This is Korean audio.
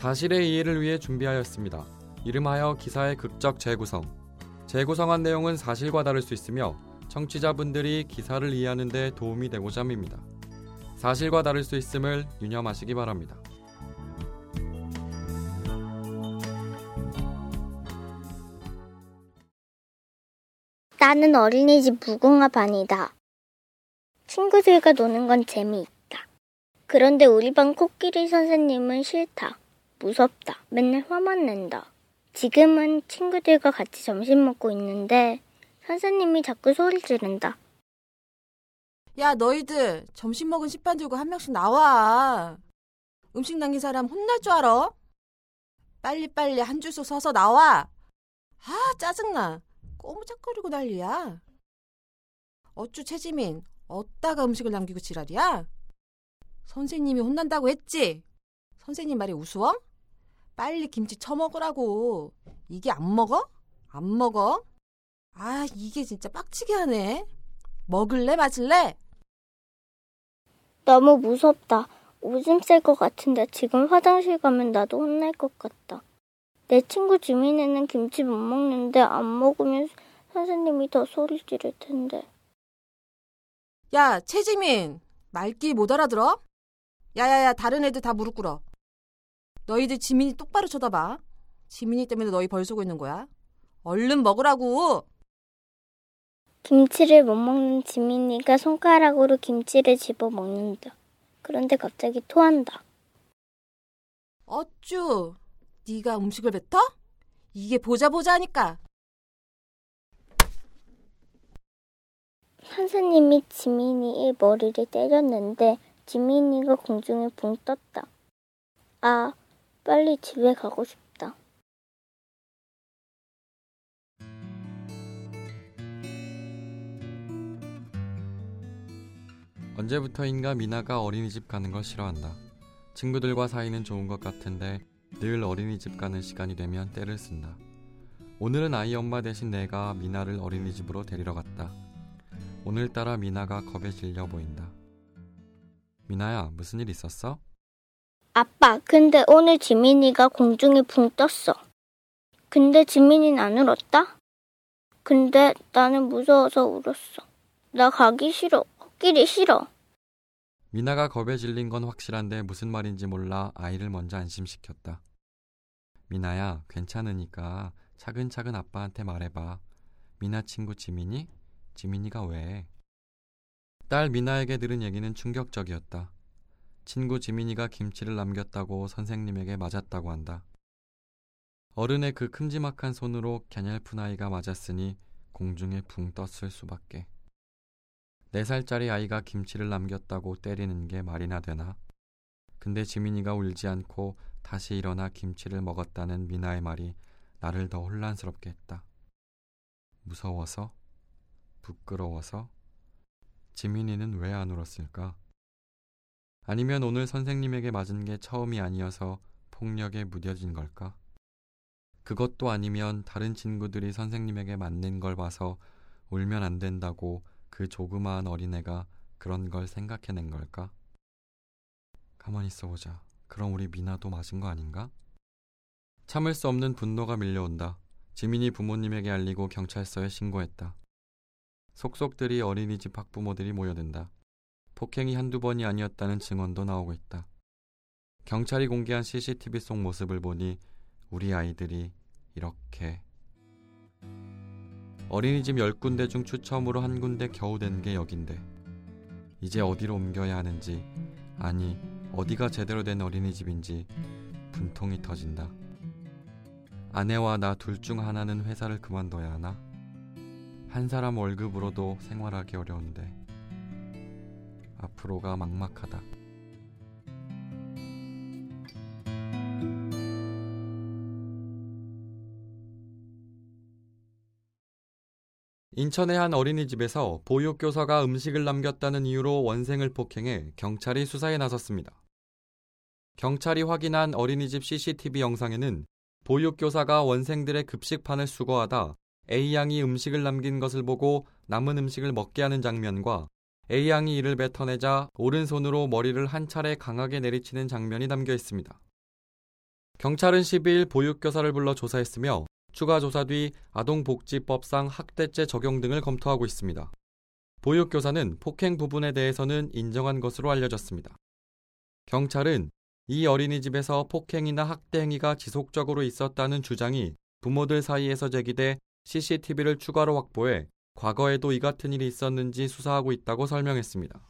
사실의 이해를 위해 준비하였습니다. 이름하여 기사의 극적 재구성. 재구성한 내용은 사실과 다를 수 있으며 청취자분들이 기사를 이해하는 데 도움이 되고자 합니다. 사실과 다를 수 있음을 유념하시기 바랍니다. 나는 어린이집 무궁화 반이다. 친구들과 노는 건 재미있다. 그런데 우리 반 코끼리 선생님은 싫다. 무섭다. 맨날 화만 낸다. 지금은 친구들과 같이 점심 먹고 있는데 선생님이 자꾸 소리 지른다. 야, 너희들 점심 먹은 식판 들고 한 명씩 나와. 음식 남긴 사람 혼날 줄 알아? 빨리빨리 한 줄씩 서서 나와. 아, 짜증나. 꼬무작거리고 난리야. 어쭈 최지민, 어디다가 음식을 남기고 지랄이야? 선생님이 혼난다고 했지? 선생님 말이 우스워? 빨리 김치 처먹으라고. 이게 안 먹어? 안 먹어? 아, 이게 진짜 빡치게 하네. 먹을래, 마실래? 너무 무섭다. 오줌 쌀 것 같은데 지금 화장실 가면 나도 혼날 것 같다. 내 친구 지민이는 김치 못 먹는데 안 먹으면 선생님이 더 소리 지를 텐데. 야, 최지민. 말귀 못 알아들어? 야야야, 다른 애들 다 무릎 꿇어. 너희들 지민이 똑바로 쳐다봐. 지민이 때문에 너희 벌 쏘고 있는 거야. 얼른 먹으라고. 김치를 못 먹는 지민이가 손가락으로 김치를 집어 먹는다. 그런데 갑자기 토한다. 어쭈, 네가 음식을 뱉어? 이게 보자 보자 하니까. 선생님이 지민이의 머리를 때렸는데 지민이가 공중에 붕 떴다. 아, 빨리 집에 가고 싶다. 언제부터인가 미나가 어린이집 가는 걸 싫어한다. 친구들과 사이는 좋은 것 같은데 늘 어린이집 가는 시간이 되면 때를 쓴다. 오늘은 아이 엄마 대신 내가 미나를 어린이집으로 데리러 갔다. 오늘따라 미나가 겁에 질려 보인다. 미나야, 무슨 일 있었어? 아빠, 근데 오늘 지민이가 공중에 붕 떴어. 근데 지민이는 안 울었다? 근데 나는 무서워서 울었어. 나 가기 싫어. 코끼리 싫어. 미나가 겁에 질린 건 확실한데 무슨 말인지 몰라 아이를 먼저 안심시켰다. 미나야, 괜찮으니까 차근차근 아빠한테 말해봐. 미나 친구 지민이? 지민이가 왜? 딸 미나에게 들은 얘기는 충격적이었다. 친구 지민이가 김치를 남겼다고 선생님에게 맞았다고 한다. 어른의 그 큼지막한 손으로 갸냘픈 아이가 맞았으니 공중에 붕 떴을 수밖에. 네 살짜리 아이가 김치를 남겼다고 때리는 게 말이나 되나? 근데 지민이가 울지 않고 다시 일어나 김치를 먹었다는 미나의 말이 나를 더 혼란스럽게 했다. 무서워서? 부끄러워서? 지민이는 왜 안 울었을까? 아니면 오늘 선생님에게 맞은 게 처음이 아니어서 폭력에 무뎌진 걸까? 그것도 아니면 다른 친구들이 선생님에게 맞는 걸 봐서 울면 안 된다고 그 조그마한 어린애가 그런 걸 생각해낸 걸까? 가만히 있어 보자. 그럼 우리 미나도 맞은 거 아닌가? 참을 수 없는 분노가 밀려온다. 지민이 부모님에게 알리고 경찰서에 신고했다. 속속들이 어린이집 학부모들이 모여든다. 폭행이 한두 번이 아니었다는 증언도 나오고 있다. 경찰이 공개한 CCTV 속 모습을 보니 우리 아이들이 이렇게 어린이집 10군데 중 추첨으로 한 군데 겨우 된 게 여긴데 이제 어디로 옮겨야 하는지 아니 어디가 제대로 된 어린이집인지 분통이 터진다. 아내와 나 둘 중 하나는 회사를 그만둬야 하나? 한 사람 월급으로도 생활하기 어려운데 앞으로가 막막하다. 인천의 한 어린이집에서 보육교사가 음식을 남겼다는 이유로 원생을 폭행해 경찰이 수사에 나섰습니다. 경찰이 확인한 어린이집 CCTV 영상에는 보육교사가 원생들의 급식판을 수거하다 A양이 음식을 남긴 것을 보고 남은 음식을 먹게 하는 장면과 A양이 이를 뱉어내자 오른손으로 머리를 한 차례 강하게 내리치는 장면이 담겨 있습니다. 경찰은 12일 보육교사를 불러 조사했으며 추가 조사 뒤 아동복지법상 학대죄 적용 등을 검토하고 있습니다. 보육교사는 폭행 부분에 대해서는 인정한 것으로 알려졌습니다. 경찰은 이 어린이집에서 폭행이나 학대 행위가 지속적으로 있었다는 주장이 부모들 사이에서 제기돼 CCTV를 추가로 확보해 과거에도 이 같은 일이 있었는지 수사하고 있다고 설명했습니다.